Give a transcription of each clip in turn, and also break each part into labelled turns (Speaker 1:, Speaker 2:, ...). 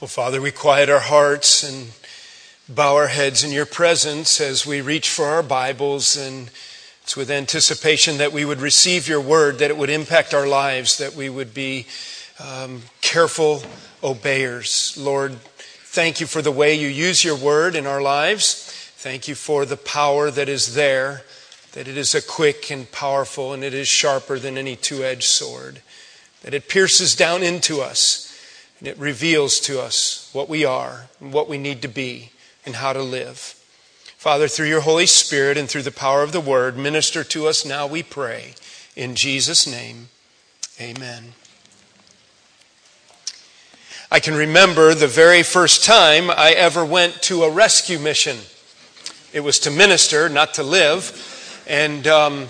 Speaker 1: Well, Father, we quiet our hearts and bow our heads in your presence as we reach for our Bibles. And it's with anticipation that we would receive your word, that it would impact our lives, that we would be um, careful obeyers. Lord, thank you for the way you use your word in our lives. Thank you for the power that is there, that it is a quick and powerful, and it is sharper than any two edged sword, that it pierces down into us and it reveals to us what we are and what we need to be and how to live. Father, through your Holy Spirit and through the power of the Word, minister to us now, we pray. In Jesus' name, amen. I can remember the very first time I ever went to a rescue mission. It was to minister, not to live. And um,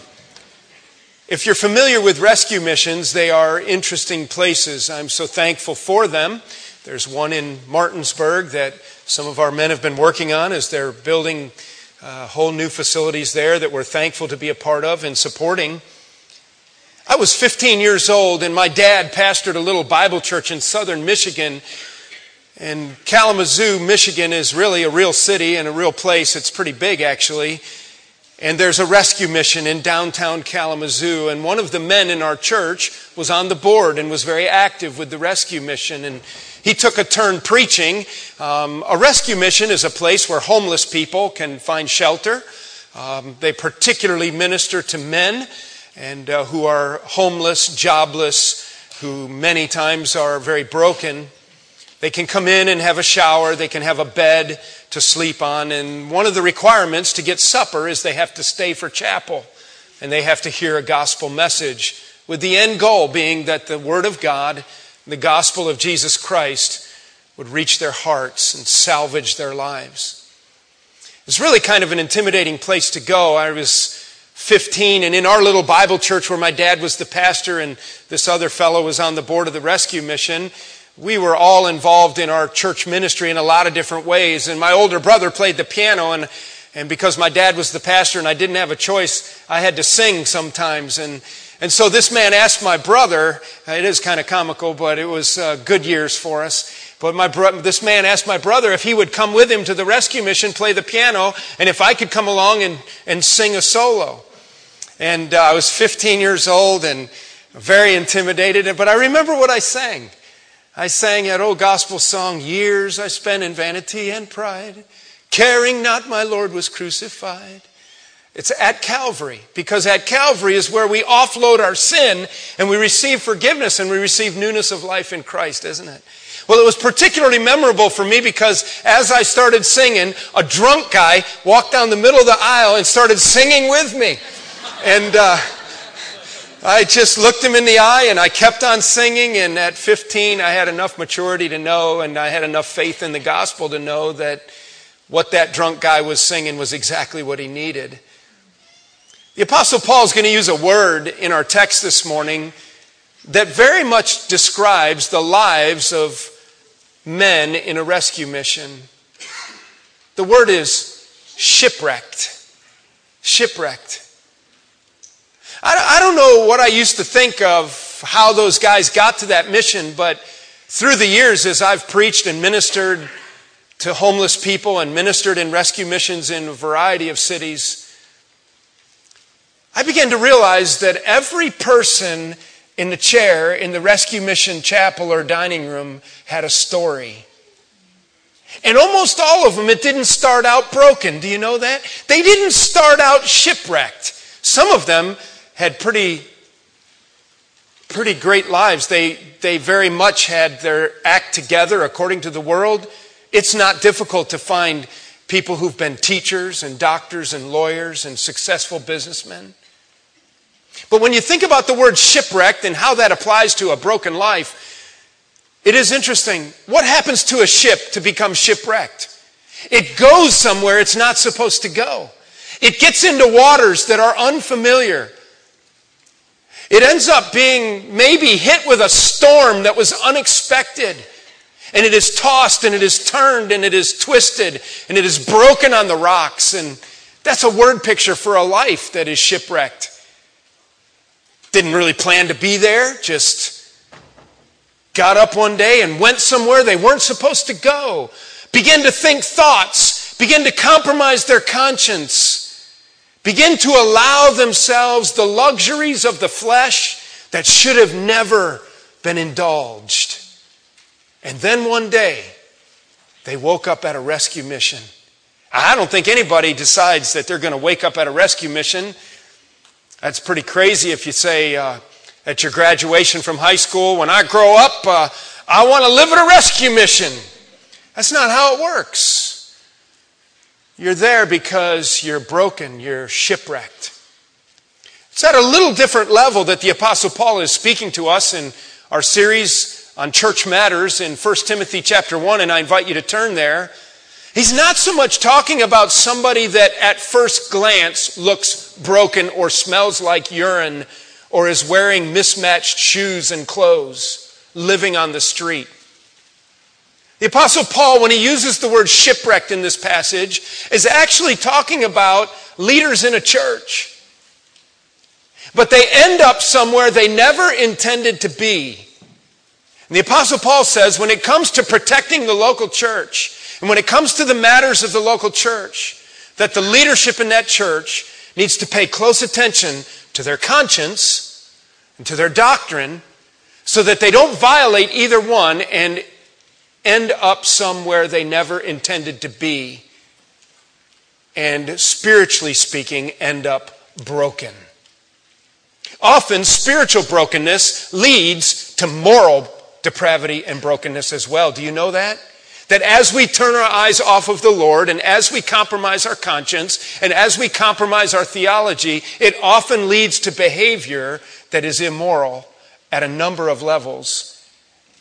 Speaker 1: if you're familiar with rescue missions, they are interesting places. I'm so thankful for them. There's one in Martinsburg that some of our men have been working on as they're building uh, whole new facilities there that we're thankful to be a part of and supporting. I was 15 years old, and my dad pastored a little Bible church in southern Michigan. And Kalamazoo, Michigan is really a real city and a real place. It's pretty big, actually. And there's a rescue mission in downtown Kalamazoo. And one of the men in our church was on the board and was very active with the rescue mission. And he took a turn preaching. Um, a rescue mission is a place where homeless people can find shelter. Um, they particularly minister to men and uh, who are homeless, jobless, who many times are very broken. They can come in and have a shower. They can have a bed to sleep on. And one of the requirements to get supper is they have to stay for chapel and they have to hear a gospel message, with the end goal being that the Word of God, the gospel of Jesus Christ, would reach their hearts and salvage their lives. It's really kind of an intimidating place to go. I was 15 and in our little Bible church where my dad was the pastor and this other fellow was on the board of the rescue mission, we were all involved in our church ministry in a lot of different ways. And my older brother played the piano, and, and because my dad was the pastor and I didn't have a choice, I had to sing sometimes. And, and so this man asked my brother, it is kind of comical, but it was uh, good years for us. But my bro- this man asked my brother if he would come with him to the rescue mission, play the piano, and if I could come along and, and sing a solo. And uh, I was 15 years old and very intimidated, but I remember what I sang. I sang that old gospel song, Years I spent in vanity and pride, caring not my Lord was crucified. It's at Calvary, because at Calvary is where we offload our sin and we receive forgiveness and we receive newness of life in Christ, isn't it? Well, it was particularly memorable for me because as I started singing, a drunk guy walked down the middle of the aisle and started singing with me. And, uh, I just looked him in the eye and I kept on singing. And at 15, I had enough maturity to know and I had enough faith in the gospel to know that what that drunk guy was singing was exactly what he needed. The Apostle Paul is going to use a word in our text this morning that very much describes the lives of men in a rescue mission. The word is shipwrecked. Shipwrecked. I don't know what I used to think of how those guys got to that mission, but through the years, as I've preached and ministered to homeless people and ministered in rescue missions in a variety of cities, I began to realize that every person in the chair in the rescue mission chapel or dining room had a story. And almost all of them, it didn't start out broken. Do you know that? They didn't start out shipwrecked. Some of them had pretty, pretty great lives. They, they very much had their act together according to the world. It's not difficult to find people who've been teachers and doctors and lawyers and successful businessmen. But when you think about the word shipwrecked and how that applies to a broken life, it is interesting. What happens to a ship to become shipwrecked? It goes somewhere it's not supposed to go. It gets into waters that are unfamiliar. It ends up being maybe hit with a storm that was unexpected. And it is tossed and it is turned and it is twisted and it is broken on the rocks. And that's a word picture for a life that is shipwrecked. Didn't really plan to be there, just got up one day and went somewhere they weren't supposed to go, begin to think thoughts, begin to compromise their conscience, begin to allow themselves the luxuries of the flesh that should have never been indulged. And then one day, they woke up at a rescue mission. I don't think anybody decides that they're going to wake up at a rescue mission. That's pretty crazy if you say uh, at your graduation from high school, when I grow up, uh, I want to live at a rescue mission. That's not how it works. You're there because you're broken, you're shipwrecked. It's at a little different level that the Apostle Paul is speaking to us in our series on church matters in 1 Timothy chapter 1, and I invite you to turn there. He's not so much talking about somebody that at first glance looks broken or smells like urine or is wearing mismatched shoes and clothes, living on the street. The Apostle Paul, when he uses the word shipwrecked in this passage, is actually talking about leaders in a church. But they end up somewhere they never intended to be. And the Apostle Paul says when it comes to protecting the local church, and when it comes to the matters of the local church, that the leadership in that church needs to pay close attention to their conscience and to their doctrine so that they don't violate either one and end up somewhere they never intended to be and spiritually speaking end up broken. Often spiritual brokenness leads to moral depravity and brokenness as well. Do you know that? that as we turn our eyes off of the Lord and as we compromise our conscience and as we compromise our theology, it often leads to behavior that is immoral at a number of levels.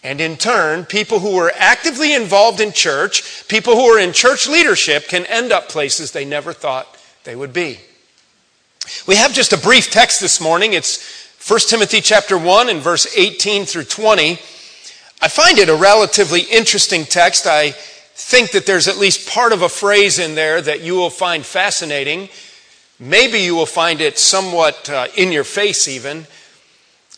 Speaker 1: And in turn, people who are actively involved in church, people who are in church leadership, can end up places they never thought they would be. We have just a brief text this morning. It's 1 Timothy chapter 1 and verse 18 through 20. I find it a relatively interesting text. I think that there's at least part of a phrase in there that you will find fascinating. Maybe you will find it somewhat uh, in your face, even.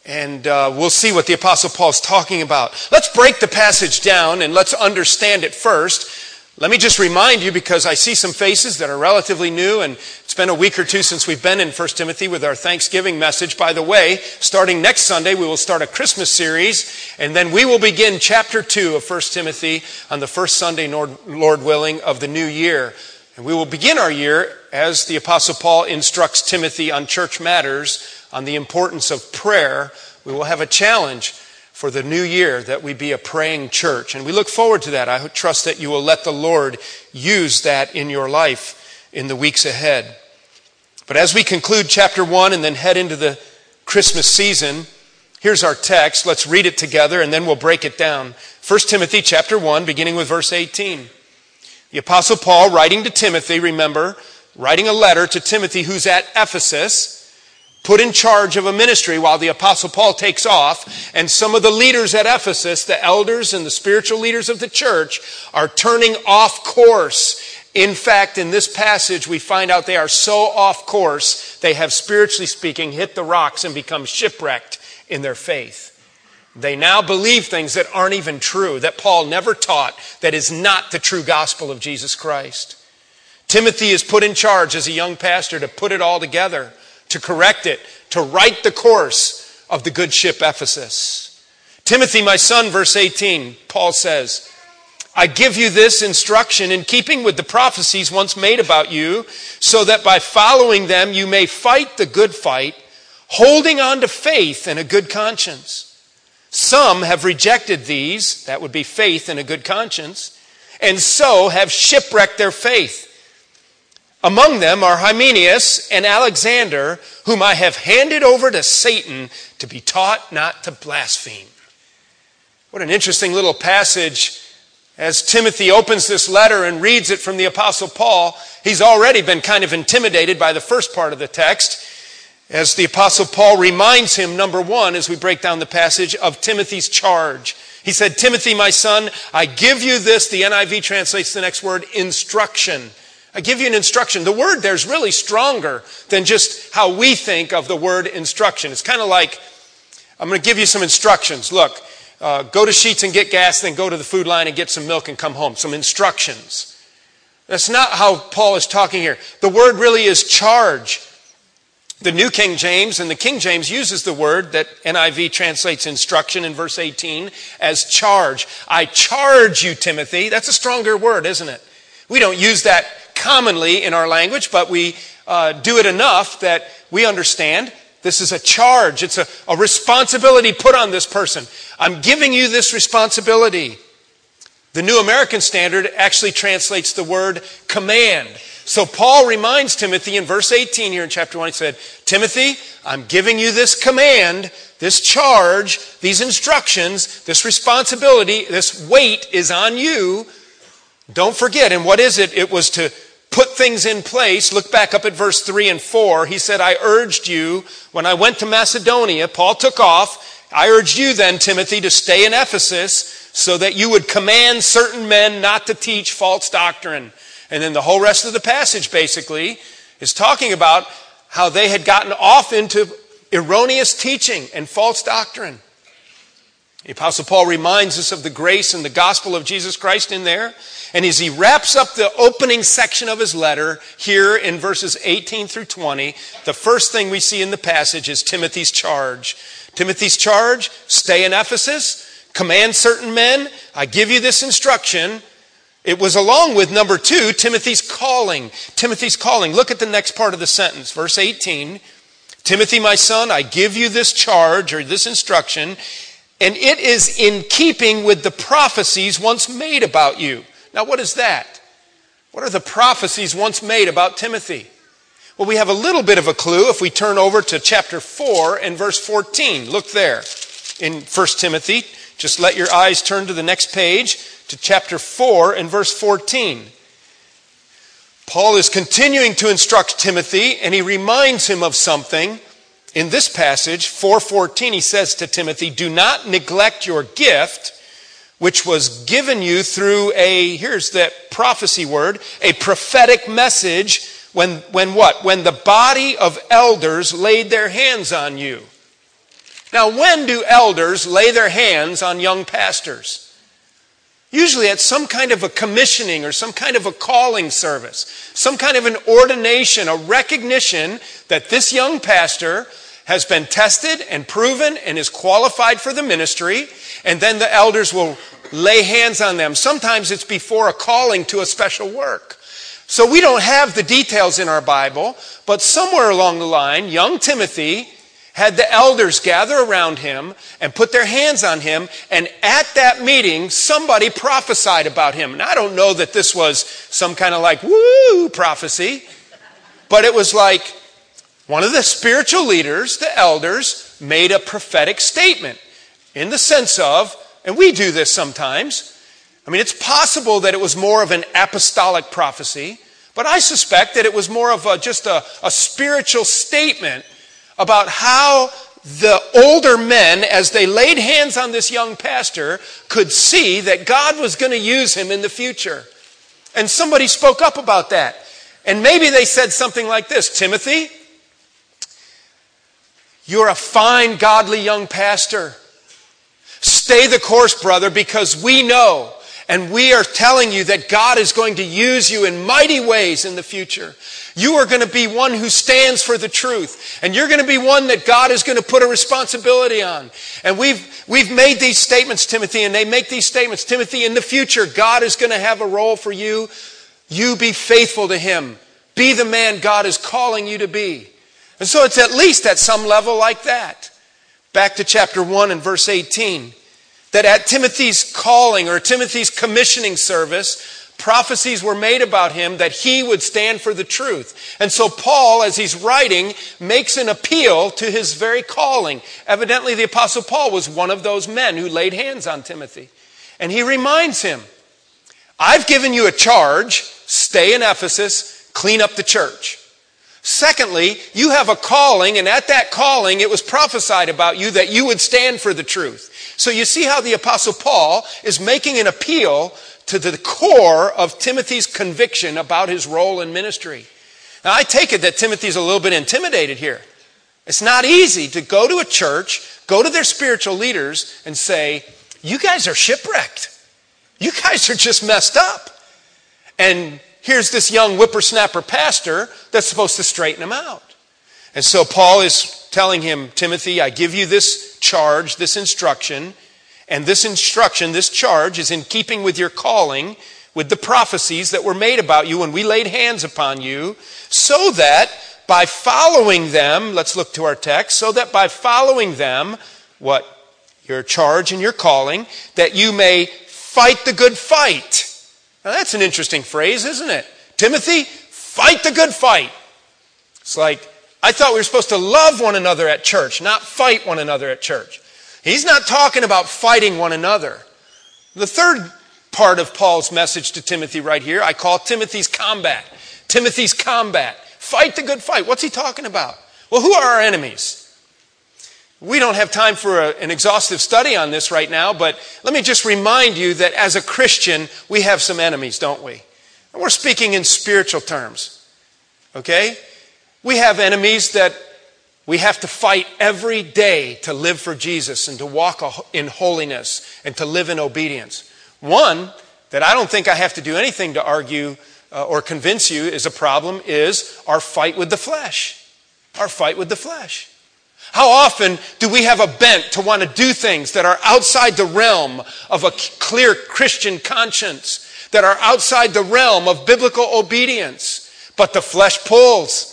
Speaker 1: And uh, we'll see what the Apostle Paul is talking about. Let's break the passage down and let's understand it first. Let me just remind you, because I see some faces that are relatively new, and it's been a week or two since we've been in 1 Timothy with our Thanksgiving message. By the way, starting next Sunday, we will start a Christmas series, and then we will begin chapter 2 of 1 Timothy on the first Sunday, Lord willing, of the new year. And we will begin our year as the Apostle Paul instructs Timothy on church matters, on the importance of prayer. We will have a challenge for the new year that we be a praying church. And we look forward to that. I trust that you will let the Lord use that in your life in the weeks ahead. But as we conclude chapter 1 and then head into the Christmas season, here's our text. Let's read it together and then we'll break it down. 1 Timothy chapter 1 beginning with verse 18. The apostle Paul writing to Timothy, remember, writing a letter to Timothy who's at Ephesus, put in charge of a ministry while the apostle Paul takes off. And some of the leaders at Ephesus, the elders and the spiritual leaders of the church, are turning off course. In fact, in this passage, we find out they are so off course, they have spiritually speaking hit the rocks and become shipwrecked in their faith. They now believe things that aren't even true, that Paul never taught, that is not the true gospel of Jesus Christ. Timothy is put in charge as a young pastor to put it all together to correct it, to right the course of the good ship Ephesus. Timothy, my son, verse 18, Paul says, I give you this instruction in keeping with the prophecies once made about you, so that by following them you may fight the good fight, holding on to faith and a good conscience. Some have rejected these, that would be faith and a good conscience, and so have shipwrecked their faith. Among them are Hymenaeus and Alexander, whom I have handed over to Satan to be taught not to blaspheme. What an interesting little passage. As Timothy opens this letter and reads it from the Apostle Paul, he's already been kind of intimidated by the first part of the text. As the Apostle Paul reminds him, number one, as we break down the passage, of Timothy's charge. He said, Timothy, my son, I give you this, the NIV translates the next word, instruction I give you an instruction. The word there's really stronger than just how we think of the word instruction. It's kind of like, I'm going to give you some instructions. Look, uh, go to Sheetz and get gas, then go to the food line and get some milk and come home. Some instructions. That's not how Paul is talking here. The word really is charge. The New King James and the King James uses the word that NIV translates instruction in verse 18 as charge. I charge you, Timothy. That's a stronger word, isn't it? We don't use that commonly in our language, but we uh, do it enough that we understand this is a charge. It's a, a responsibility put on this person. I'm giving you this responsibility. The New American Standard actually translates the word command. So Paul reminds Timothy in verse 18 here in chapter 1, he said, Timothy, I'm giving you this command, this charge, these instructions, this responsibility, this weight is on you. Don't forget. And what is it? It was to put things in place. Look back up at verse 3 and 4. He said, I urged you when I went to Macedonia. Paul took off. I urged you then, Timothy, to stay in Ephesus so that you would command certain men not to teach false doctrine and then the whole rest of the passage basically is talking about how they had gotten off into erroneous teaching and false doctrine. The Apostle Paul reminds us of the grace and the gospel of Jesus Christ in there. And as he wraps up the opening section of his letter here in verses 18 through 20, the first thing we see in the passage is Timothy's charge. Timothy's charge stay in Ephesus, command certain men. I give you this instruction. It was along with number two, Timothy's calling. Timothy's calling. Look at the next part of the sentence, verse 18. Timothy, my son, I give you this charge or this instruction, and it is in keeping with the prophecies once made about you. Now, what is that? What are the prophecies once made about Timothy? Well, we have a little bit of a clue if we turn over to chapter 4 and verse 14. Look there in 1 Timothy. Just let your eyes turn to the next page to chapter 4 and verse 14. Paul is continuing to instruct Timothy and he reminds him of something. In this passage, 4:14, he says to Timothy, "Do not neglect your gift, which was given you through a here's that prophecy word, a prophetic message when when what? When the body of elders laid their hands on you." Now, when do elders lay their hands on young pastors? Usually at some kind of a commissioning or some kind of a calling service, some kind of an ordination, a recognition that this young pastor has been tested and proven and is qualified for the ministry, and then the elders will lay hands on them. Sometimes it's before a calling to a special work. So we don't have the details in our Bible, but somewhere along the line, young Timothy had the elders gather around him and put their hands on him. And at that meeting, somebody prophesied about him. And I don't know that this was some kind of like, woo prophecy, but it was like one of the spiritual leaders, the elders, made a prophetic statement in the sense of, and we do this sometimes. I mean, it's possible that it was more of an apostolic prophecy, but I suspect that it was more of a, just a, a spiritual statement about how the older men, as they laid hands on this young pastor, could see that God was going to use him in the future. And somebody spoke up about that. And maybe they said something like this Timothy, you're a fine, godly young pastor. Stay the course, brother, because we know and we are telling you that God is going to use you in mighty ways in the future. You are going to be one who stands for the truth. And you're going to be one that God is going to put a responsibility on. And we've, we've made these statements, Timothy, and they make these statements. Timothy, in the future, God is going to have a role for you. You be faithful to Him. Be the man God is calling you to be. And so it's at least at some level like that. Back to chapter 1 and verse 18 that at Timothy's calling or Timothy's commissioning service, prophecies were made about him that he would stand for the truth. And so Paul, as he's writing, makes an appeal to his very calling. Evidently, the Apostle Paul was one of those men who laid hands on Timothy. And he reminds him, I've given you a charge, stay in Ephesus, clean up the church. Secondly, you have a calling, and at that calling, it was prophesied about you that you would stand for the truth. So you see how the Apostle Paul is making an appeal to the core of Timothy's conviction about his role in ministry. Now, I take it that Timothy's a little bit intimidated here. It's not easy to go to a church, go to their spiritual leaders, and say, You guys are shipwrecked. You guys are just messed up. And here's this young whippersnapper pastor that's supposed to straighten him out. And so Paul is telling him, Timothy, I give you this charge, this instruction, and this instruction, this charge is in keeping with your calling, with the prophecies that were made about you when we laid hands upon you, so that by following them, let's look to our text, so that by following them, what? Your charge and your calling, that you may fight the good fight. Now that's an interesting phrase, isn't it? Timothy, fight the good fight. It's like, I thought we were supposed to love one another at church, not fight one another at church. He's not talking about fighting one another. The third part of Paul's message to Timothy right here, I call Timothy's combat. Timothy's combat. Fight the good fight. What's he talking about? Well, who are our enemies? We don't have time for a, an exhaustive study on this right now, but let me just remind you that as a Christian, we have some enemies, don't we? And we're speaking in spiritual terms. Okay? We have enemies that we have to fight every day to live for Jesus and to walk in holiness and to live in obedience. One that I don't think I have to do anything to argue uh, or convince you is a problem is our fight with the flesh. Our fight with the flesh. How often do we have a bent to want to do things that are outside the realm of a clear Christian conscience, that are outside the realm of biblical obedience, but the flesh pulls.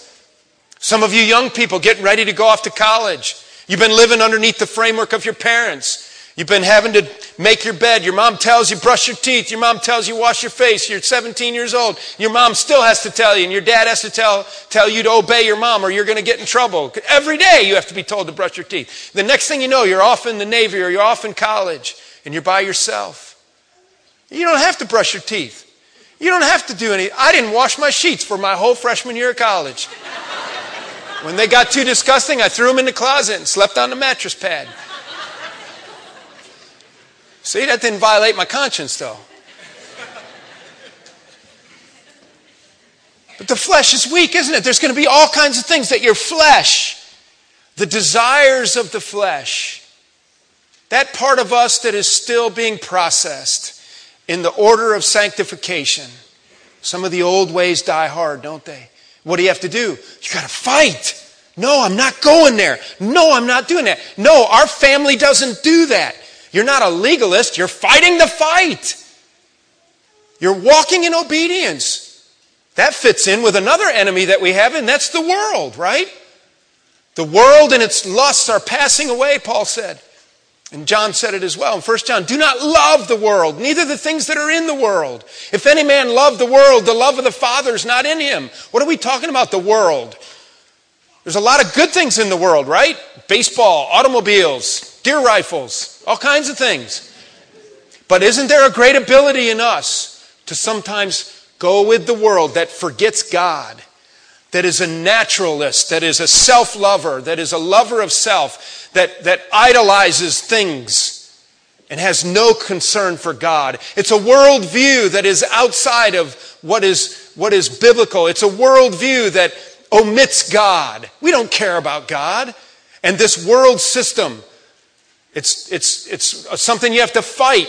Speaker 1: Some of you young people getting ready to go off to college. You've been living underneath the framework of your parents. You've been having to make your bed. Your mom tells you brush your teeth. Your mom tells you wash your face. You're 17 years old. Your mom still has to tell you, and your dad has to tell, tell you to obey your mom or you're going to get in trouble. Every day you have to be told to brush your teeth. The next thing you know, you're off in the Navy or you're off in college and you're by yourself. You don't have to brush your teeth. You don't have to do any. I didn't wash my sheets for my whole freshman year of college. When they got too disgusting, I threw them in the closet and slept on the mattress pad. See, that didn't violate my conscience, though. But the flesh is weak, isn't it? There's going to be all kinds of things that your flesh, the desires of the flesh, that part of us that is still being processed in the order of sanctification. Some of the old ways die hard, don't they? What do you have to do? You got to fight. No, I'm not going there. No, I'm not doing that. No, our family doesn't do that. You're not a legalist, you're fighting the fight. You're walking in obedience. That fits in with another enemy that we have, and that's the world, right? The world and its lusts are passing away, Paul said. And John said it as well in 1 John. Do not love the world, neither the things that are in the world. If any man love the world, the love of the Father is not in him. What are we talking about, the world? There's a lot of good things in the world, right? Baseball, automobiles, deer rifles, all kinds of things. But isn't there a great ability in us to sometimes go with the world that forgets God, that is a naturalist, that is a self lover, that is a lover of self, that, that idolizes things and has no concern for God? It's a worldview that is outside of what is, what is biblical. It's a worldview that omits God. We don't care about God. And this world system it's, it's, it's something you have to fight.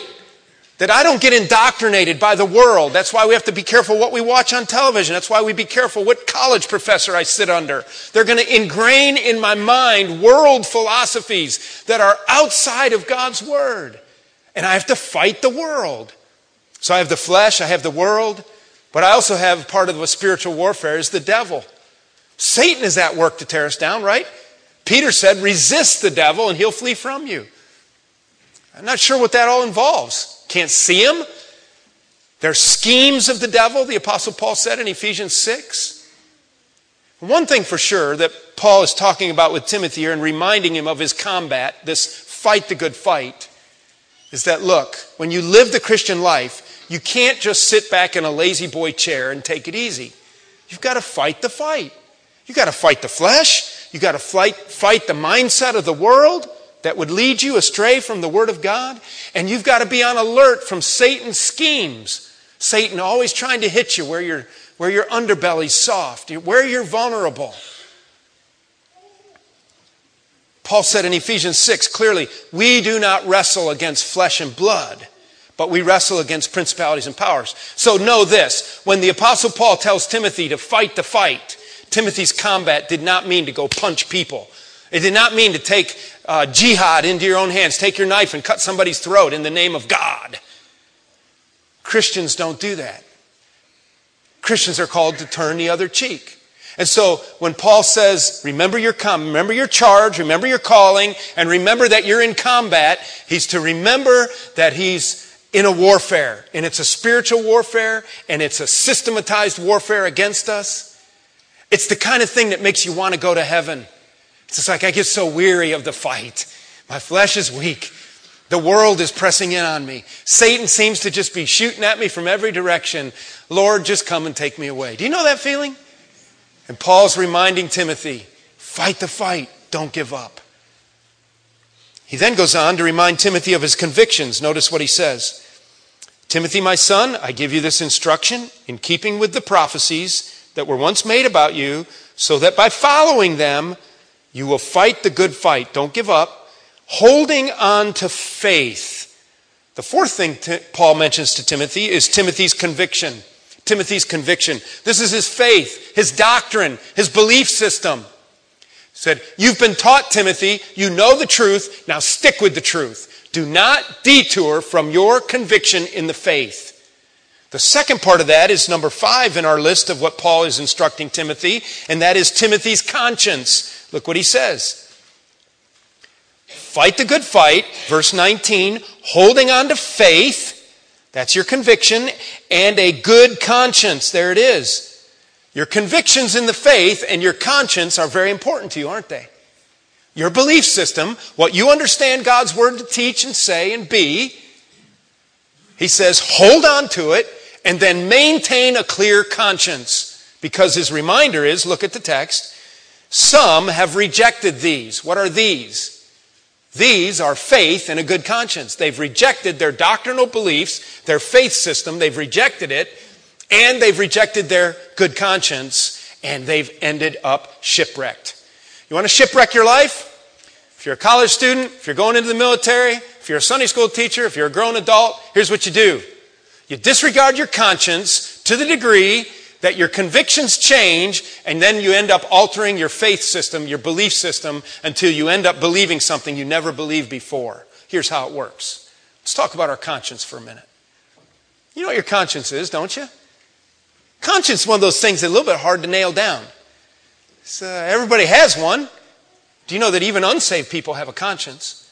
Speaker 1: That I don't get indoctrinated by the world. That's why we have to be careful what we watch on television. That's why we be careful what college professor I sit under. They're going to ingrain in my mind world philosophies that are outside of God's word. And I have to fight the world. So I have the flesh, I have the world, but I also have part of the spiritual warfare is the devil. Satan is at work to tear us down, right? Peter said, resist the devil and he'll flee from you. I'm not sure what that all involves. Can't see him. They're schemes of the devil, the Apostle Paul said in Ephesians 6. One thing for sure that Paul is talking about with Timothy here and reminding him of his combat, this fight the good fight, is that look, when you live the Christian life, you can't just sit back in a lazy boy chair and take it easy. You've got to fight the fight. You've got to fight the flesh. You've got to fight, fight the mindset of the world that would lead you astray from the Word of God. And you've got to be on alert from Satan's schemes. Satan always trying to hit you where, your where your underbelly's soft, where you're vulnerable. Paul said in Ephesians 6 clearly, we do not wrestle against flesh and blood, but we wrestle against principalities and powers. So know this when the Apostle Paul tells Timothy to fight the fight, Timothy's combat did not mean to go punch people. It did not mean to take uh, jihad into your own hands, take your knife and cut somebody's throat in the name of God. Christians don't do that. Christians are called to turn the other cheek. And so when Paul says, remember your com- remember your charge, remember your calling, and remember that you're in combat, he's to remember that he's in a warfare. And it's a spiritual warfare, and it's a systematized warfare against us. It's the kind of thing that makes you want to go to heaven. It's just like I get so weary of the fight. My flesh is weak. The world is pressing in on me. Satan seems to just be shooting at me from every direction. Lord, just come and take me away. Do you know that feeling? And Paul's reminding Timothy fight the fight, don't give up. He then goes on to remind Timothy of his convictions. Notice what he says Timothy, my son, I give you this instruction in keeping with the prophecies that were once made about you, so that by following them, you will fight the good fight. Don't give up. Holding on to faith. The fourth thing Paul mentions to Timothy is Timothy's conviction. Timothy's conviction. This is his faith, his doctrine, his belief system. He said, You've been taught, Timothy, you know the truth, now stick with the truth. Do not detour from your conviction in the faith. The second part of that is number five in our list of what Paul is instructing Timothy, and that is Timothy's conscience. Look what he says. Fight the good fight, verse 19, holding on to faith that's your conviction and a good conscience. There it is. Your convictions in the faith and your conscience are very important to you, aren't they? Your belief system, what you understand God's word to teach and say and be, he says, hold on to it and then maintain a clear conscience. Because his reminder is look at the text. Some have rejected these. What are these? These are faith and a good conscience. They've rejected their doctrinal beliefs, their faith system, they've rejected it, and they've rejected their good conscience, and they've ended up shipwrecked. You want to shipwreck your life? If you're a college student, if you're going into the military, if you're a Sunday school teacher, if you're a grown adult, here's what you do. You disregard your conscience to the degree that your convictions change and then you end up altering your faith system, your belief system, until you end up believing something you never believed before. Here's how it works. Let's talk about our conscience for a minute. You know what your conscience is, don't you? Conscience is one of those things that's a little bit hard to nail down. Everybody has one. Do you know that even unsaved people have a conscience?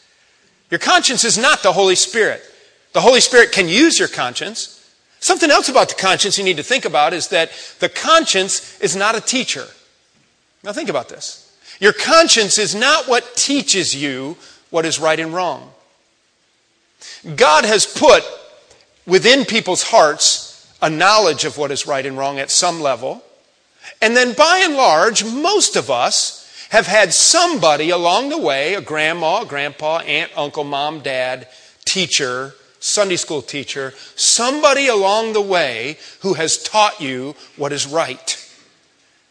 Speaker 1: Your conscience is not the Holy Spirit. The Holy Spirit can use your conscience. Something else about the conscience you need to think about is that the conscience is not a teacher. Now, think about this. Your conscience is not what teaches you what is right and wrong. God has put within people's hearts a knowledge of what is right and wrong at some level. And then, by and large, most of us have had somebody along the way a grandma, grandpa, aunt, uncle, mom, dad, teacher Sunday school teacher, somebody along the way who has taught you what is right.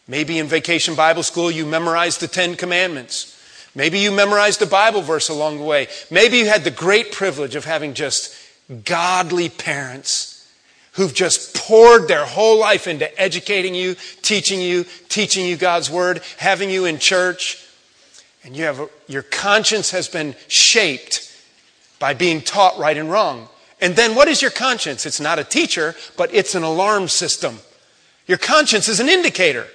Speaker 1: Maybe in vacation Bible school you memorized the Ten Commandments. Maybe you memorized a Bible verse along the way. Maybe you had the great privilege of having just godly parents who've just poured their whole life into educating you, teaching you, teaching you God's Word, having you in church. And you have your conscience has been shaped by being taught right and wrong. And then what is your conscience? It's not a teacher, but it's an alarm system. Your conscience is an indicator.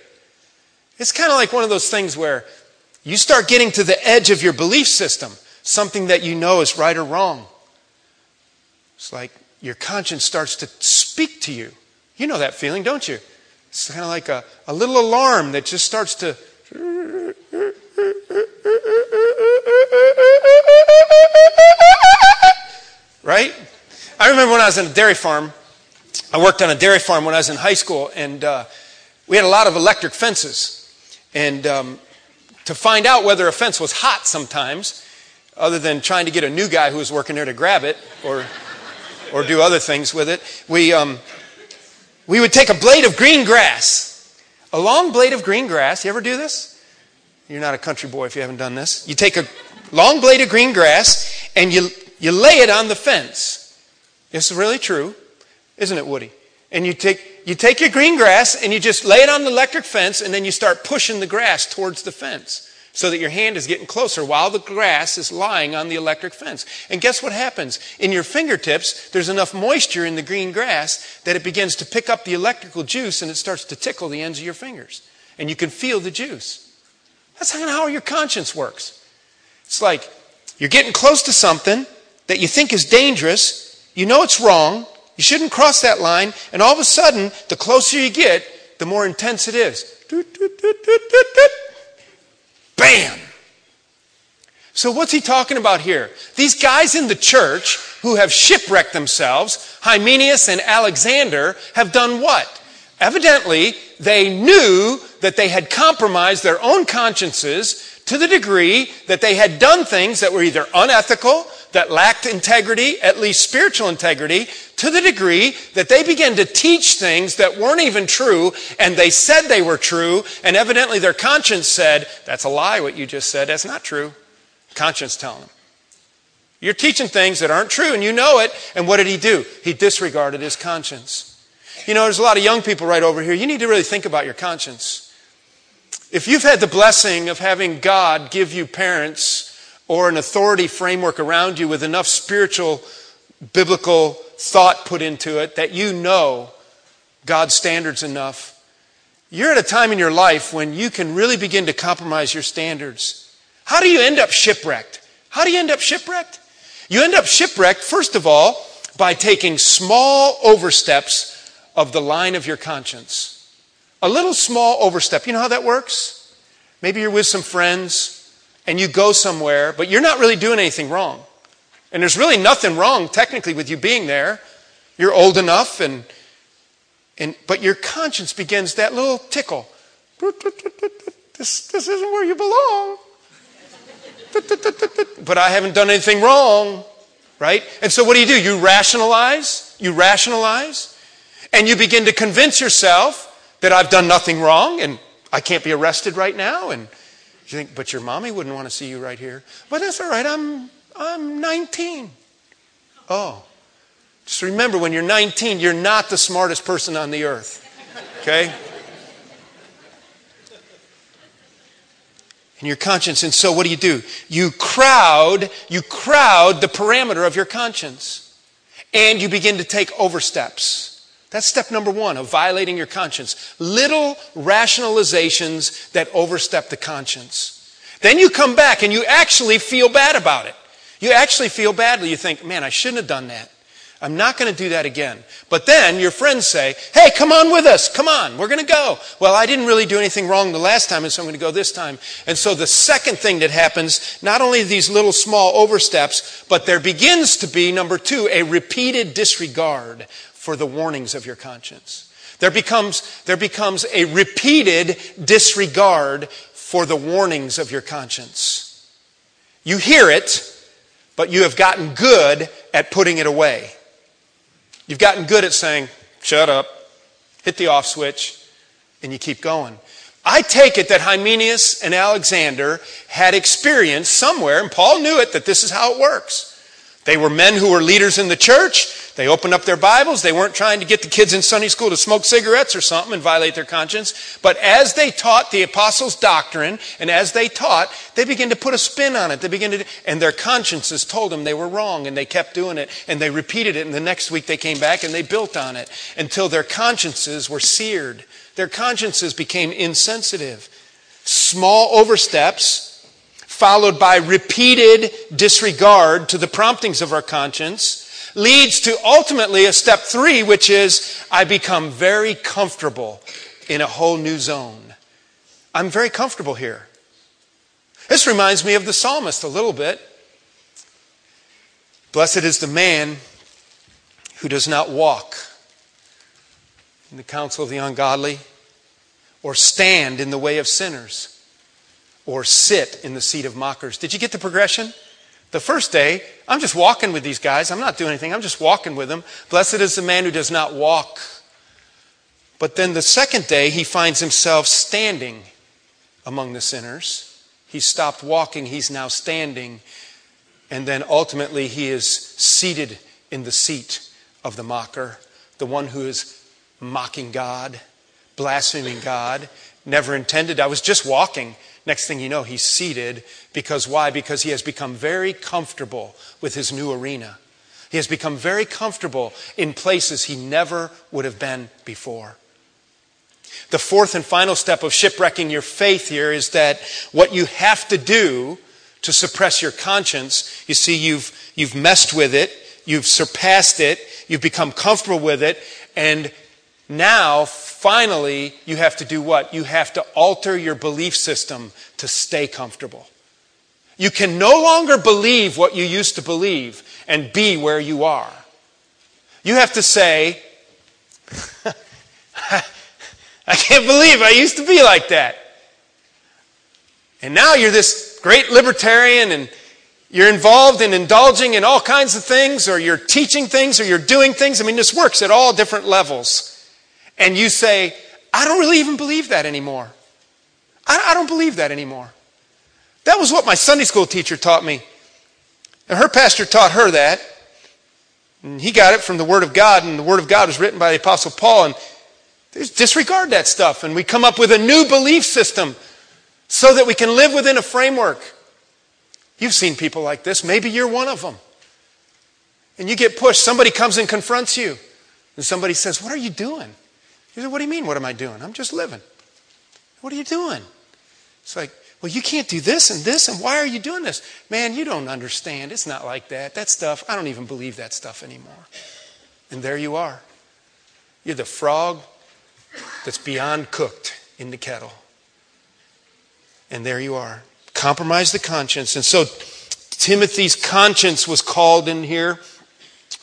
Speaker 1: It's kind of like one of those things where you start getting to the edge of your belief system, something that you know is right or wrong. It's like your conscience starts to speak to you. You know that feeling, don't you? It's kind of like a, a little alarm that just starts to Right? I remember when I was in a dairy farm, I worked on a dairy farm when I was in high school, and uh, we had a lot of electric fences. And um, to find out whether a fence was hot sometimes, other than trying to get a new guy who was working there to grab it or, or do other things with it, we, um, we would take a blade of green grass, a long blade of green grass. You ever do this? You're not a country boy if you haven't done this. You take a long blade of green grass and you, you lay it on the fence. Is really true, isn't it, Woody? And you take, you take your green grass and you just lay it on the electric fence and then you start pushing the grass towards the fence so that your hand is getting closer while the grass is lying on the electric fence. And guess what happens? In your fingertips, there's enough moisture in the green grass that it begins to pick up the electrical juice and it starts to tickle the ends of your fingers. And you can feel the juice. That's not how your conscience works. It's like you're getting close to something that you think is dangerous, you know it's wrong, you shouldn't cross that line, and all of a sudden, the closer you get, the more intense it is. Doot, doot, doot, Bam! So, what's he talking about here? These guys in the church who have shipwrecked themselves, Hymenaeus and Alexander, have done what? Evidently, they knew that they had compromised their own consciences to the degree that they had done things that were either unethical, that lacked integrity, at least spiritual integrity, to the degree that they began to teach things that weren't even true, and they said they were true, and evidently their conscience said, That's a lie, what you just said. That's not true. Conscience telling them. You're teaching things that aren't true, and you know it. And what did he do? He disregarded his conscience. You know, there's a lot of young people right over here. You need to really think about your conscience. If you've had the blessing of having God give you parents or an authority framework around you with enough spiritual, biblical thought put into it that you know God's standards enough, you're at a time in your life when you can really begin to compromise your standards. How do you end up shipwrecked? How do you end up shipwrecked? You end up shipwrecked, first of all, by taking small oversteps of the line of your conscience. A little small overstep. You know how that works? Maybe you're with some friends and you go somewhere, but you're not really doing anything wrong. And there's really nothing wrong technically with you being there. You're old enough and and but your conscience begins that little tickle. This, this isn't where you belong. But I haven't done anything wrong, right? And so what do you do? You rationalize, you rationalize, and you begin to convince yourself that I've done nothing wrong and I can't be arrested right now. And you think, but your mommy wouldn't want to see you right here. But that's all right. I'm, I'm 19. Oh. Just remember when you're 19, you're not the smartest person on the earth. Okay? And your conscience. And so what do you do? You crowd, you crowd the parameter of your conscience. And you begin to take oversteps. That's step number one of violating your conscience. Little rationalizations that overstep the conscience. Then you come back and you actually feel bad about it. You actually feel badly. You think, man, I shouldn't have done that. I'm not going to do that again. But then your friends say, hey, come on with us. Come on. We're going to go. Well, I didn't really do anything wrong the last time, and so I'm going to go this time. And so the second thing that happens, not only these little small oversteps, but there begins to be, number two, a repeated disregard for the warnings of your conscience. There becomes, there becomes a repeated disregard for the warnings of your conscience. You hear it, but you have gotten good at putting it away. You've gotten good at saying, shut up, hit the off switch, and you keep going. I take it that Hymenaeus and Alexander had experience somewhere, and Paul knew it, that this is how it works. They were men who were leaders in the church. They opened up their Bibles. They weren't trying to get the kids in Sunday school to smoke cigarettes or something and violate their conscience. But as they taught the apostles' doctrine and as they taught, they began to put a spin on it. They began to, and their consciences told them they were wrong and they kept doing it and they repeated it. And the next week they came back and they built on it until their consciences were seared. Their consciences became insensitive. Small oversteps followed by repeated disregard to the promptings of our conscience, leads to ultimately a step three, which is I become very comfortable in a whole new zone. I'm very comfortable here. This reminds me of the psalmist a little bit. Blessed is the man who does not walk in the counsel of the ungodly or stand in the way of sinners or sit in the seat of mockers. Did you get the progression? The first day, I'm just walking with these guys. I'm not doing anything. I'm just walking with them. Blessed is the man who does not walk. But then the second day, he finds himself standing among the sinners. He stopped walking, he's now standing. And then ultimately, he is seated in the seat of the mocker, the one who is mocking God, blaspheming God. Never intended. I was just walking. Next thing you know, he's seated. Because why? Because he has become very comfortable with his new arena. He has become very comfortable in places he never would have been before. The fourth and final step of shipwrecking your faith here is that what you have to do to suppress your conscience, you see, you've, you've messed with it, you've surpassed it, you've become comfortable with it, and now, finally, you have to do what? You have to alter your belief system to stay comfortable. You can no longer believe what you used to believe and be where you are. You have to say, I can't believe I used to be like that. And now you're this great libertarian and you're involved in indulging in all kinds of things, or you're teaching things, or you're doing things. I mean, this works at all different levels. And you say, I don't really even believe that anymore. I, I don't believe that anymore. That was what my Sunday school teacher taught me. And her pastor taught her that. And he got it from the Word of God, and the Word of God was written by the Apostle Paul. And disregard that stuff and we come up with a new belief system so that we can live within a framework. You've seen people like this. Maybe you're one of them. And you get pushed. Somebody comes and confronts you. And somebody says, What are you doing? You said, What do you mean, what am I doing? I'm just living. What are you doing? It's like, Well, you can't do this and this, and why are you doing this? Man, you don't understand. It's not like that. That stuff, I don't even believe that stuff anymore. And there you are. You're the frog that's beyond cooked in the kettle. And there you are. Compromise the conscience. And so Timothy's conscience was called in here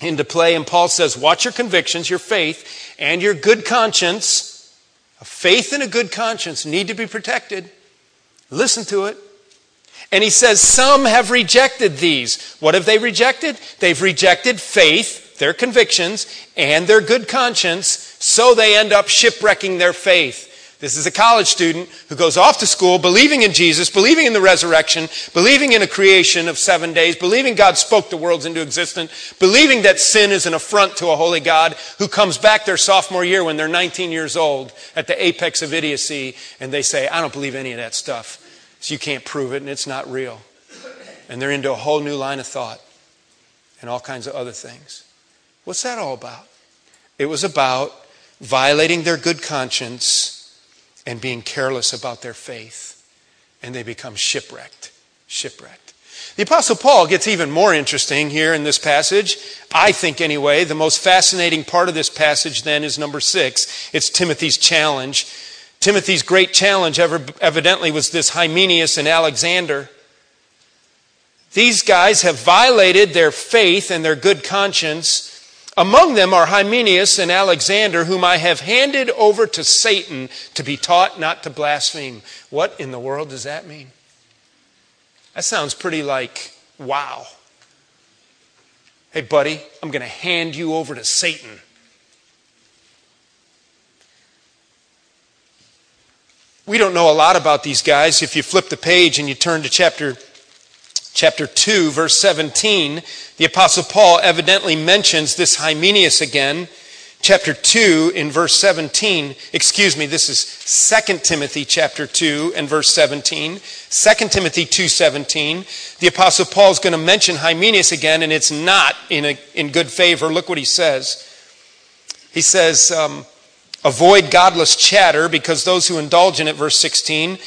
Speaker 1: into play. And Paul says, Watch your convictions, your faith, and your good conscience. A faith and a good conscience need to be protected. Listen to it. And he says, Some have rejected these. What have they rejected? They've rejected faith, their convictions, and their good conscience so they end up shipwrecking their faith. This is a college student who goes off to school believing in Jesus, believing in the resurrection, believing in a creation of seven days, believing God spoke the worlds into existence, believing that sin is an affront to a holy God who comes back their sophomore year when they're 19 years old at the apex of idiocy and they say, I don't believe any of that stuff. So you can't prove it and it's not real. And they're into a whole new line of thought and all kinds of other things. What's that all about? It was about violating their good conscience and being careless about their faith. And they become shipwrecked. Shipwrecked. The Apostle Paul gets even more interesting here in this passage. I think, anyway, the most fascinating part of this passage then is number six. It's Timothy's challenge. Timothy's great challenge ever, evidently was this Hymenaeus and Alexander. These guys have violated their faith and their good conscience among them are Hymenaeus and Alexander, whom I have handed over to Satan to be taught not to blaspheme. What in the world does that mean? That sounds pretty like, wow. Hey, buddy, I'm going to hand you over to Satan. We don't know a lot about these guys. If you flip the page and you turn to chapter chapter 2, verse 17, the Apostle Paul evidently mentions this Hymenaeus again. Chapter 2 in verse 17, excuse me, this is 2 Timothy chapter 2 and verse 17. 2 Timothy 2.17, the Apostle Paul is going to mention Hymenaeus again, and it's not in, a, in good favor. Look what he says. He says, um, avoid godless chatter because those who indulge in it, verse 16,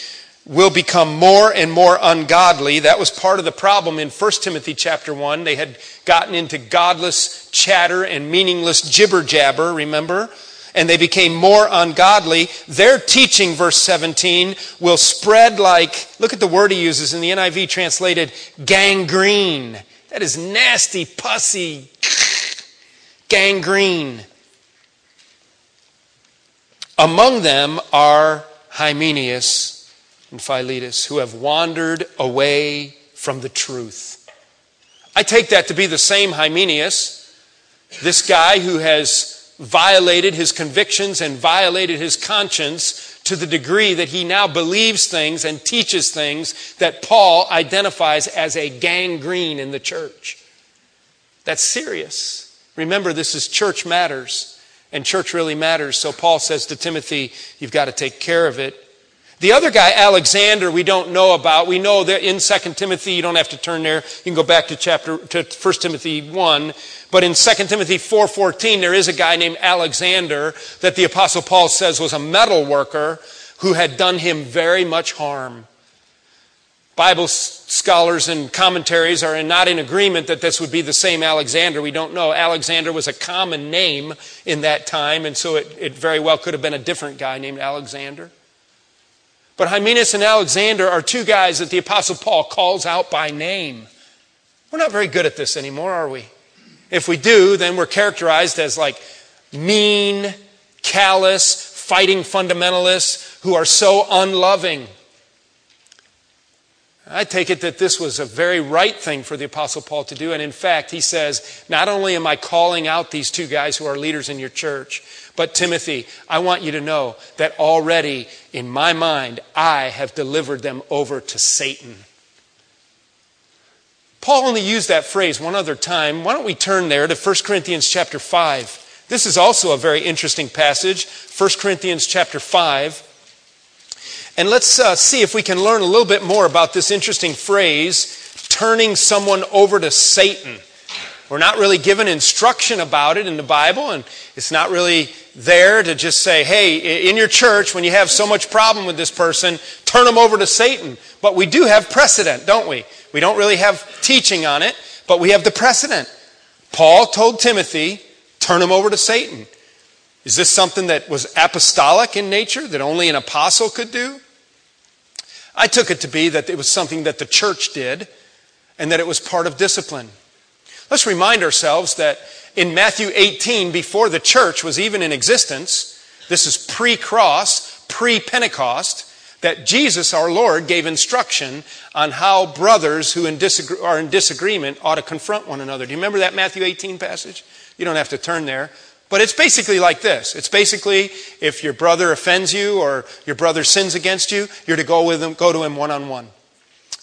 Speaker 1: will become more and more ungodly. That was part of the problem in 1 Timothy chapter 1. They had gotten into godless chatter and meaningless jibber jabber, remember? And they became more ungodly. Their teaching, verse 17, will spread like, look at the word he uses in the NIV translated gangrene. That is nasty, pussy, gangrene. Among them are Hymenaeus and Philetus who have wandered away from the truth. I take that to be the same Hymenaeus, this guy who has violated his convictions and violated his conscience to the degree that he now believes things and teaches things that Paul identifies as a gangrene in the church. That's serious. Remember, this is church matters, and church really matters. So Paul says to Timothy, You've got to take care of it. The other guy, Alexander, we don't know about. We know that in 2 Timothy, you don't have to turn there. You can go back to chapter to 1 Timothy 1. But in 2 Timothy 4:14, there is a guy named Alexander that the apostle Paul says was a metal worker who had done him very much harm. Bible scholars and commentaries are not in agreement that this would be the same Alexander. We don't know. Alexander was a common name in that time, and so it, it very well could have been a different guy named Alexander. But Hymenaeus and Alexander are two guys that the Apostle Paul calls out by name. We're not very good at this anymore, are we? If we do, then we're characterized as like mean, callous, fighting fundamentalists who are so unloving. I take it that this was a very right thing for the Apostle Paul to do. And in fact, he says, Not only am I calling out these two guys who are leaders in your church, but Timothy, I want you to know that already in my mind, I have delivered them over to Satan. Paul only used that phrase one other time. Why don't we turn there to 1 Corinthians chapter 5? This is also a very interesting passage, 1 Corinthians chapter 5. And let's uh, see if we can learn a little bit more about this interesting phrase, turning someone over to Satan. We're not really given instruction about it in the Bible, and it's not really there to just say, hey, in your church, when you have so much problem with this person, turn them over to Satan. But we do have precedent, don't we? We don't really have teaching on it, but we have the precedent. Paul told Timothy, turn him over to Satan. Is this something that was apostolic in nature, that only an apostle could do? I took it to be that it was something that the church did and that it was part of discipline. Let's remind ourselves that in Matthew 18, before the church was even in existence, this is pre cross, pre Pentecost, that Jesus, our Lord, gave instruction on how brothers who are in disagreement ought to confront one another. Do you remember that Matthew 18 passage? You don't have to turn there. But it's basically like this. It's basically if your brother offends you or your brother sins against you, you're to go with him, go to him one on one.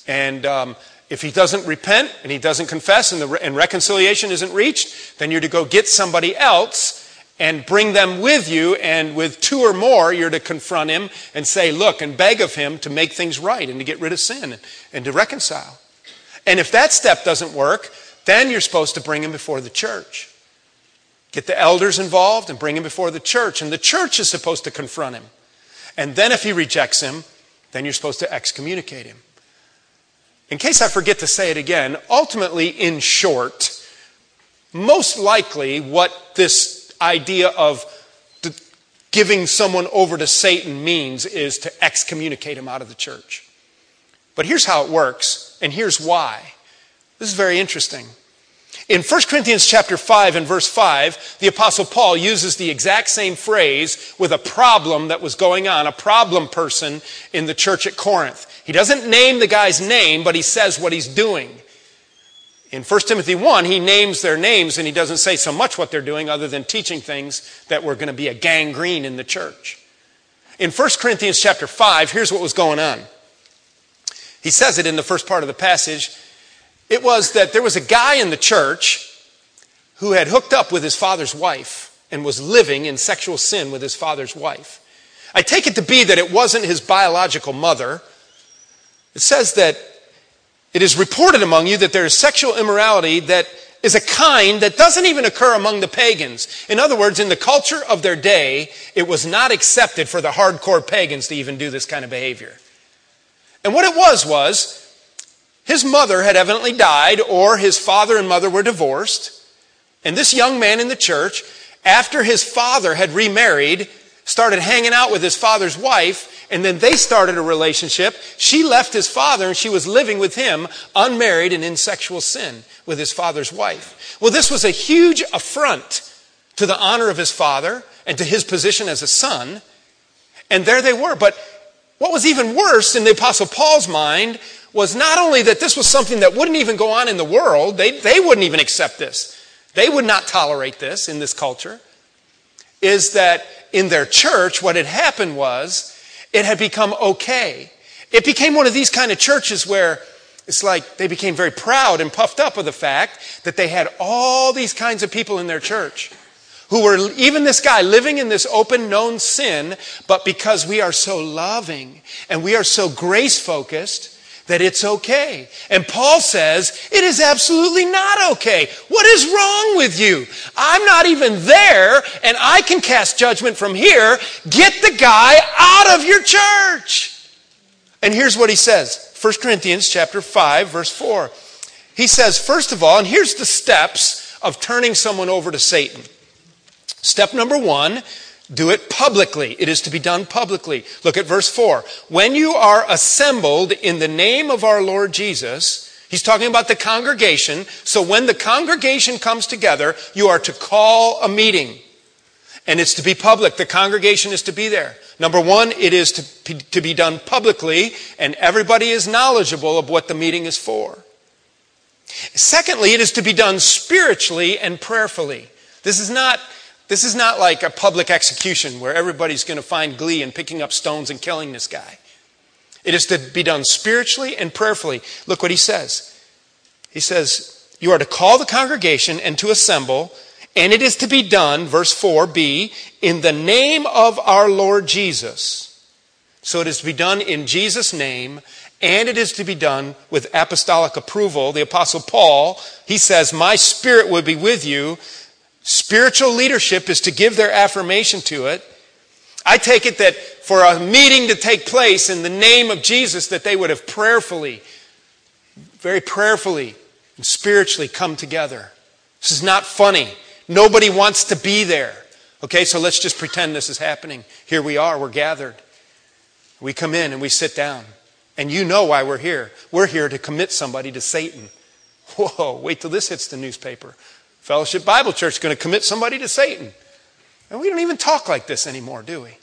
Speaker 1: And um, if he doesn't repent and he doesn't confess and, the, and reconciliation isn't reached, then you're to go get somebody else and bring them with you. And with two or more, you're to confront him and say, look, and beg of him to make things right and to get rid of sin and to reconcile. And if that step doesn't work, then you're supposed to bring him before the church. Get the elders involved and bring him before the church. And the church is supposed to confront him. And then if he rejects him, then you're supposed to excommunicate him. In case I forget to say it again, ultimately, in short, most likely what this idea of giving someone over to Satan means is to excommunicate him out of the church. But here's how it works, and here's why. This is very interesting. In 1 Corinthians chapter 5 and verse 5, the apostle Paul uses the exact same phrase with a problem that was going on, a problem person in the church at Corinth. He doesn't name the guy's name, but he says what he's doing. In 1 Timothy 1, he names their names and he doesn't say so much what they're doing other than teaching things that were going to be a gangrene in the church. In 1 Corinthians chapter 5, here's what was going on. He says it in the first part of the passage. It was that there was a guy in the church who had hooked up with his father's wife and was living in sexual sin with his father's wife. I take it to be that it wasn't his biological mother, it says that it is reported among you that there is sexual immorality that is a kind that doesn't even occur among the pagans. In other words, in the culture of their day, it was not accepted for the hardcore pagans to even do this kind of behavior. And what it was was his mother had evidently died, or his father and mother were divorced. And this young man in the church, after his father had remarried, started hanging out with his father's wife and then they started a relationship. She left his father and she was living with him, unmarried and in sexual sin with his father's wife. Well, this was a huge affront to the honor of his father and to his position as a son. And there they were. But what was even worse in the Apostle Paul's mind was not only that this was something that wouldn't even go on in the world, they, they wouldn't even accept this. They would not tolerate this in this culture. Is that in their church, what had happened was It had become okay. It became one of these kind of churches where it's like they became very proud and puffed up of the fact that they had all these kinds of people in their church who were, even this guy, living in this open, known sin, but because we are so loving and we are so grace focused, that it's okay. And Paul says, it is absolutely not okay. What is wrong with you? I'm not even there and I can cast judgment from here. Get the guy out of your church. And here's what he says. 1 Corinthians chapter 5 verse 4. He says, first of all, and here's the steps of turning someone over to Satan. Step number one, do it publicly. It is to be done publicly. Look at verse 4. When you are assembled in the name of our Lord Jesus, he's talking about the congregation. So when the congregation comes together, you are to call a meeting. And it's to be public. The congregation is to be there. Number one, it is to, to be done publicly, and everybody is knowledgeable of what the meeting is for. Secondly, it is to be done spiritually and prayerfully. This is not this is not like a public execution where everybody's going to find glee in picking up stones and killing this guy. It is to be done spiritually and prayerfully. Look what he says. He says, You are to call the congregation and to assemble, and it is to be done, verse 4b, in the name of our Lord Jesus. So it is to be done in Jesus' name, and it is to be done with apostolic approval. The Apostle Paul, he says, My spirit will be with you Spiritual leadership is to give their affirmation to it. I take it that for a meeting to take place in the name of Jesus, that they would have prayerfully, very prayerfully and spiritually come together. This is not funny. Nobody wants to be there. Okay, so let's just pretend this is happening. Here we are, we're gathered. We come in and we sit down. And you know why we're here. We're here to commit somebody to Satan. Whoa, wait till this hits the newspaper. Fellowship Bible Church is going to commit somebody to Satan. And we don't even talk like this anymore, do we?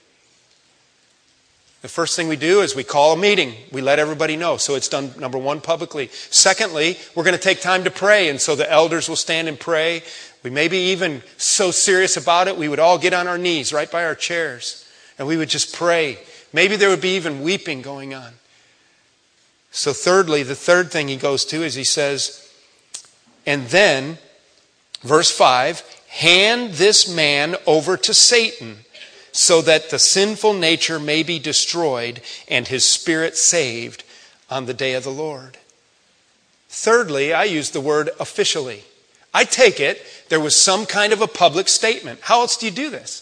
Speaker 1: The first thing we do is we call a meeting. We let everybody know. So it's done, number one, publicly. Secondly, we're going to take time to pray. And so the elders will stand and pray. We may be even so serious about it, we would all get on our knees right by our chairs. And we would just pray. Maybe there would be even weeping going on. So, thirdly, the third thing he goes to is he says, and then Verse 5 Hand this man over to Satan so that the sinful nature may be destroyed and his spirit saved on the day of the Lord. Thirdly, I use the word officially. I take it there was some kind of a public statement. How else do you do this?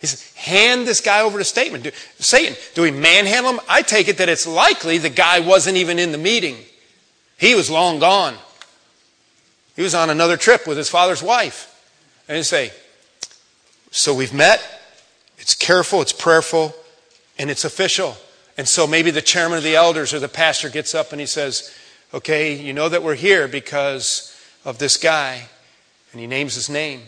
Speaker 1: He says, hand this guy over to statement. Do, Satan. Do we manhandle him? I take it that it's likely the guy wasn't even in the meeting. He was long gone. He was on another trip with his father's wife. And he'd say, So we've met, it's careful, it's prayerful, and it's official. And so maybe the chairman of the elders or the pastor gets up and he says, Okay, you know that we're here because of this guy. And he names his name.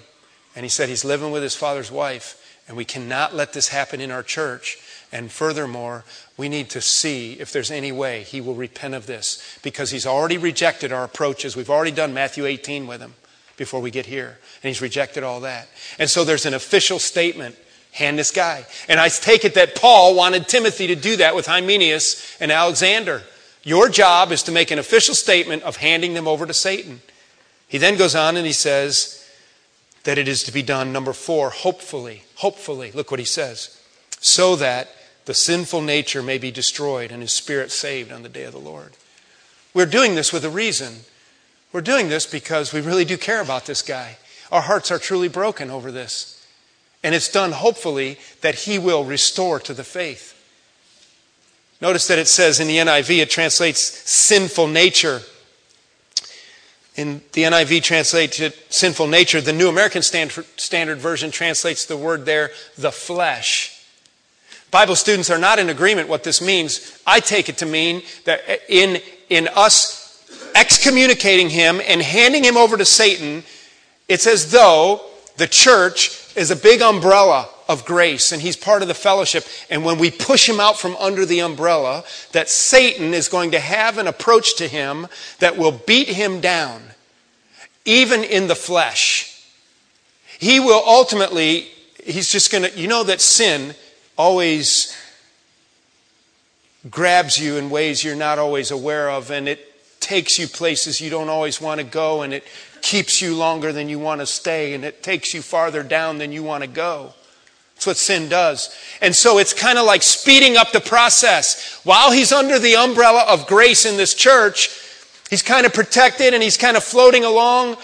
Speaker 1: And he said he's living with his father's wife. And we cannot let this happen in our church. And furthermore, we need to see if there's any way he will repent of this because he's already rejected our approaches. We've already done Matthew 18 with him before we get here, and he's rejected all that. And so there's an official statement hand this guy. And I take it that Paul wanted Timothy to do that with Hymenaeus and Alexander. Your job is to make an official statement of handing them over to Satan. He then goes on and he says that it is to be done, number four, hopefully. Hopefully. Look what he says. So that the sinful nature may be destroyed and his spirit saved on the day of the Lord. We're doing this with a reason. We're doing this because we really do care about this guy. Our hearts are truly broken over this. And it's done hopefully that he will restore to the faith. Notice that it says in the NIV, it translates sinful nature. In the NIV translates it sinful nature. The New American Standard Version translates the word there, the flesh. Bible students are not in agreement what this means. I take it to mean that in, in us excommunicating him and handing him over to Satan, it's as though the church is a big umbrella of grace and he's part of the fellowship. And when we push him out from under the umbrella, that Satan is going to have an approach to him that will beat him down, even in the flesh. He will ultimately, he's just going to, you know that sin always grabs you in ways you're not always aware of, and it takes you places you don't always want to go, and it keeps you longer than you want to stay, and it takes you farther down than you want to go. That's what sin does. And so it's kind of like speeding up the process. While he's under the umbrella of grace in this church, he's kind of protected and he's kind of floating along.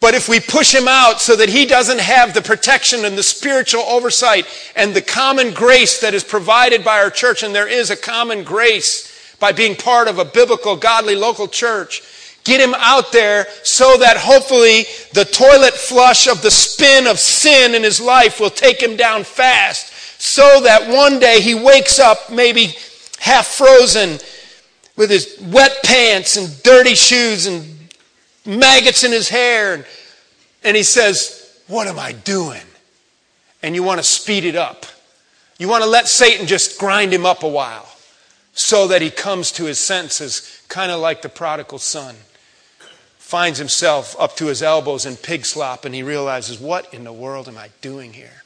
Speaker 1: But if we push him out so that he doesn't have the protection and the spiritual oversight and the common grace that is provided by our church, and there is a common grace by being part of a biblical, godly local church, get him out there so that hopefully the toilet flush of the spin of sin in his life will take him down fast so that one day he wakes up maybe half frozen with his wet pants and dirty shoes and maggots in his hair. And, and he says, What am I doing? And you want to speed it up. You want to let Satan just grind him up a while so that he comes to his senses, kind of like the prodigal son. Finds himself up to his elbows in pig slop and he realizes, What in the world am I doing here?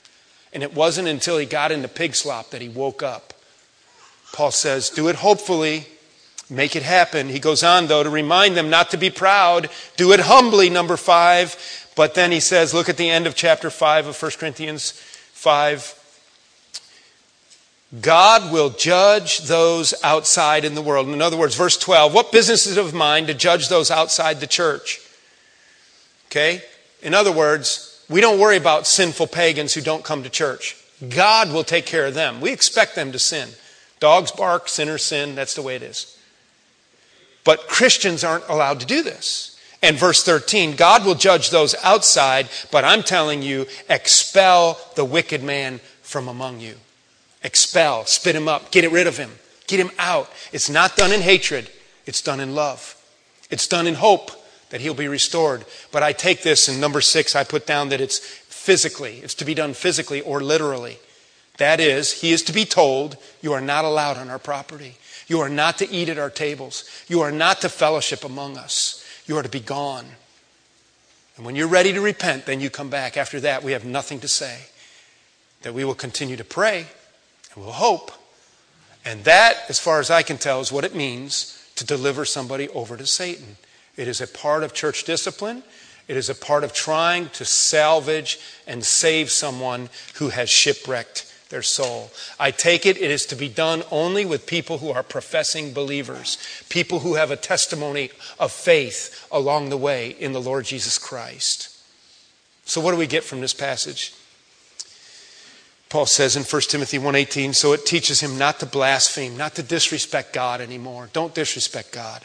Speaker 1: And it wasn't until he got into pig slop that he woke up. Paul says, Do it hopefully Make it happen. He goes on, though, to remind them not to be proud. Do it humbly, number five. But then he says, look at the end of chapter 5 of 1 Corinthians 5. God will judge those outside in the world. In other words, verse 12, what business is it of mine to judge those outside the church? Okay? In other words, we don't worry about sinful pagans who don't come to church. God will take care of them. We expect them to sin. Dogs bark, sinners sin. That's the way it is. But Christians aren't allowed to do this. And verse 13, God will judge those outside, but I'm telling you, expel the wicked man from among you. Expel, spit him up, get rid of him, get him out. It's not done in hatred, it's done in love. It's done in hope that he'll be restored. But I take this in number six, I put down that it's physically, it's to be done physically or literally. That is, he is to be told, You are not allowed on our property. You are not to eat at our tables. You are not to fellowship among us. You are to be gone. And when you're ready to repent, then you come back. After that, we have nothing to say. That we will continue to pray and we'll hope. And that, as far as I can tell, is what it means to deliver somebody over to Satan. It is a part of church discipline. It is a part of trying to salvage and save someone who has shipwrecked their soul. I take it it is to be done only with people who are professing believers, people who have a testimony of faith along the way in the Lord Jesus Christ. So what do we get from this passage? Paul says in 1 Timothy 1:18, so it teaches him not to blaspheme, not to disrespect God anymore. Don't disrespect God.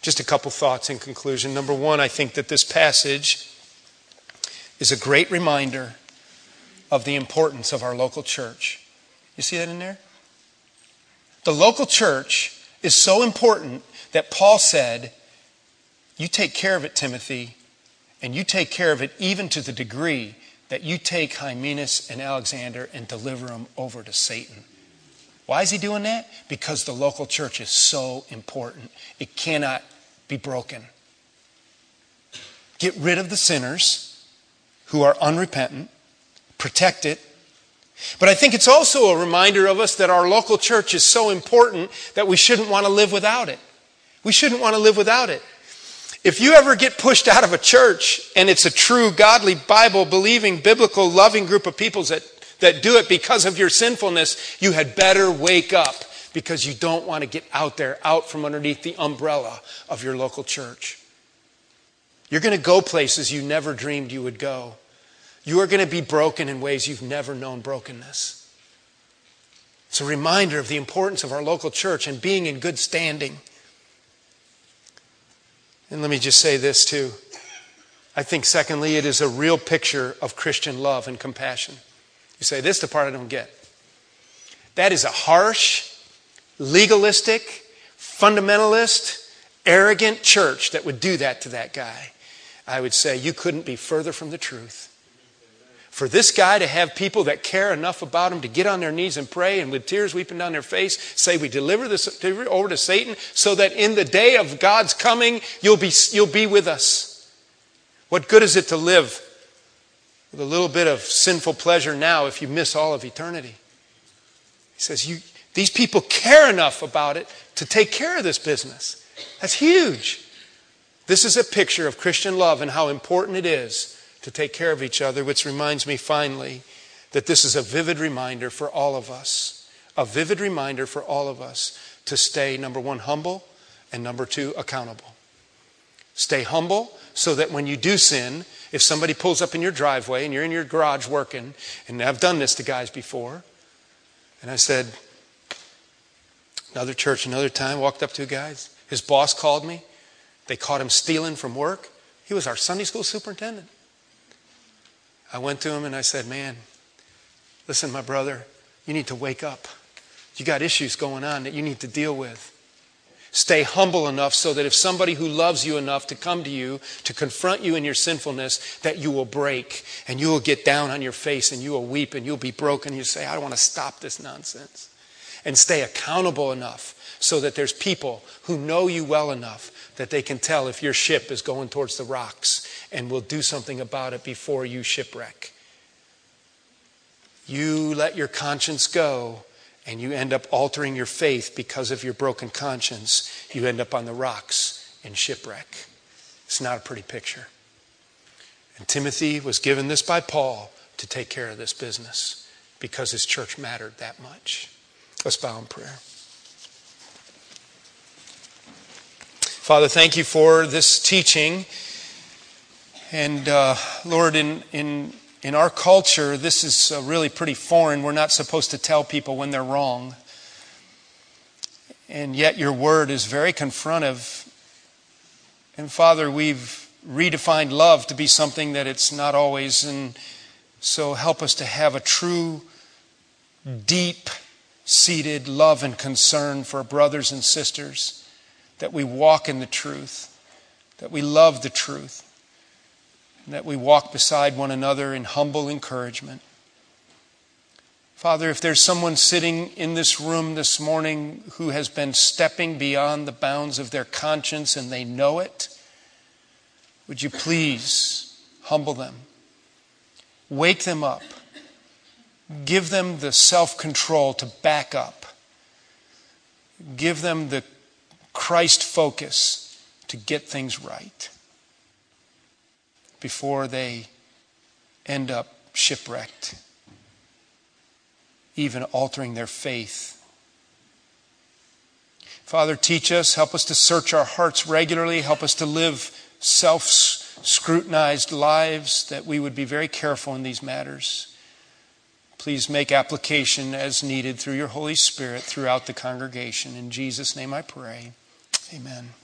Speaker 1: Just a couple thoughts in conclusion. Number 1, I think that this passage is a great reminder of the importance of our local church. You see that in there? The local church is so important that Paul said, You take care of it, Timothy, and you take care of it even to the degree that you take Hymenaeus and Alexander and deliver them over to Satan. Why is he doing that? Because the local church is so important. It cannot be broken. Get rid of the sinners who are unrepentant protect it. But I think it's also a reminder of us that our local church is so important that we shouldn't want to live without it. We shouldn't want to live without it. If you ever get pushed out of a church and it's a true, godly, Bible believing, biblical, loving group of people that, that do it because of your sinfulness, you had better wake up because you don't want to get out there, out from underneath the umbrella of your local church. You're going to go places you never dreamed you would go. You are going to be broken in ways you've never known brokenness. It's a reminder of the importance of our local church and being in good standing. And let me just say this too. I think, secondly, it is a real picture of Christian love and compassion. You say, This is the part I don't get. That is a harsh, legalistic, fundamentalist, arrogant church that would do that to that guy. I would say, You couldn't be further from the truth for this guy to have people that care enough about him to get on their knees and pray and with tears weeping down their face say we deliver this over to satan so that in the day of god's coming you'll be, you'll be with us what good is it to live with a little bit of sinful pleasure now if you miss all of eternity he says you These people care enough about it to take care of this business. That's huge. This is a picture of Christian love and how important it is to take care of each other, which reminds me finally that this is a vivid reminder for all of us. A vivid reminder for all of us to stay, number one, humble, and number two, accountable. Stay humble so that when you do sin, if somebody pulls up in your driveway and you're in your garage working, and I've done this to guys before, and I said, another church, another time, walked up to guys. his boss called me. They caught him stealing from work. He was our Sunday school superintendent. I went to him and I said, Man, listen, my brother, you need to wake up. You got issues going on that you need to deal with. Stay humble enough so that if somebody who loves you enough to come to you to confront you in your sinfulness, that you will break and you will get down on your face and you will weep and you'll be broken. You say, I want to stop this nonsense. And stay accountable enough so that there's people who know you well enough that they can tell if your ship is going towards the rocks and will do something about it before you shipwreck. You let your conscience go and you end up altering your faith because of your broken conscience. You end up on the rocks in shipwreck. It's not a pretty picture. And Timothy was given this by Paul to take care of this business because his church mattered that much. Let's bow in prayer. Father, thank you for this teaching. And uh, Lord, in, in, in our culture, this is uh, really pretty foreign. We're not supposed to tell people when they're wrong. And yet, your word is very confrontive. And Father, we've redefined love to be something that it's not always. And so, help us to have a true, deep seated love and concern for brothers and sisters that we walk in the truth, that we love the truth, and that we walk beside one another in humble encouragement. Father, if there's someone sitting in this room this morning who has been stepping beyond the bounds of their conscience and they know it, would you please humble them? Wake them up. Give them the self control to back up. Give them the Christ focus to get things right before they end up shipwrecked, even altering their faith. Father, teach us, help us to search our hearts regularly, help us to live self scrutinized lives, that we would be very careful in these matters. Please make application as needed through your Holy Spirit throughout the congregation. In Jesus' name I pray. Amen.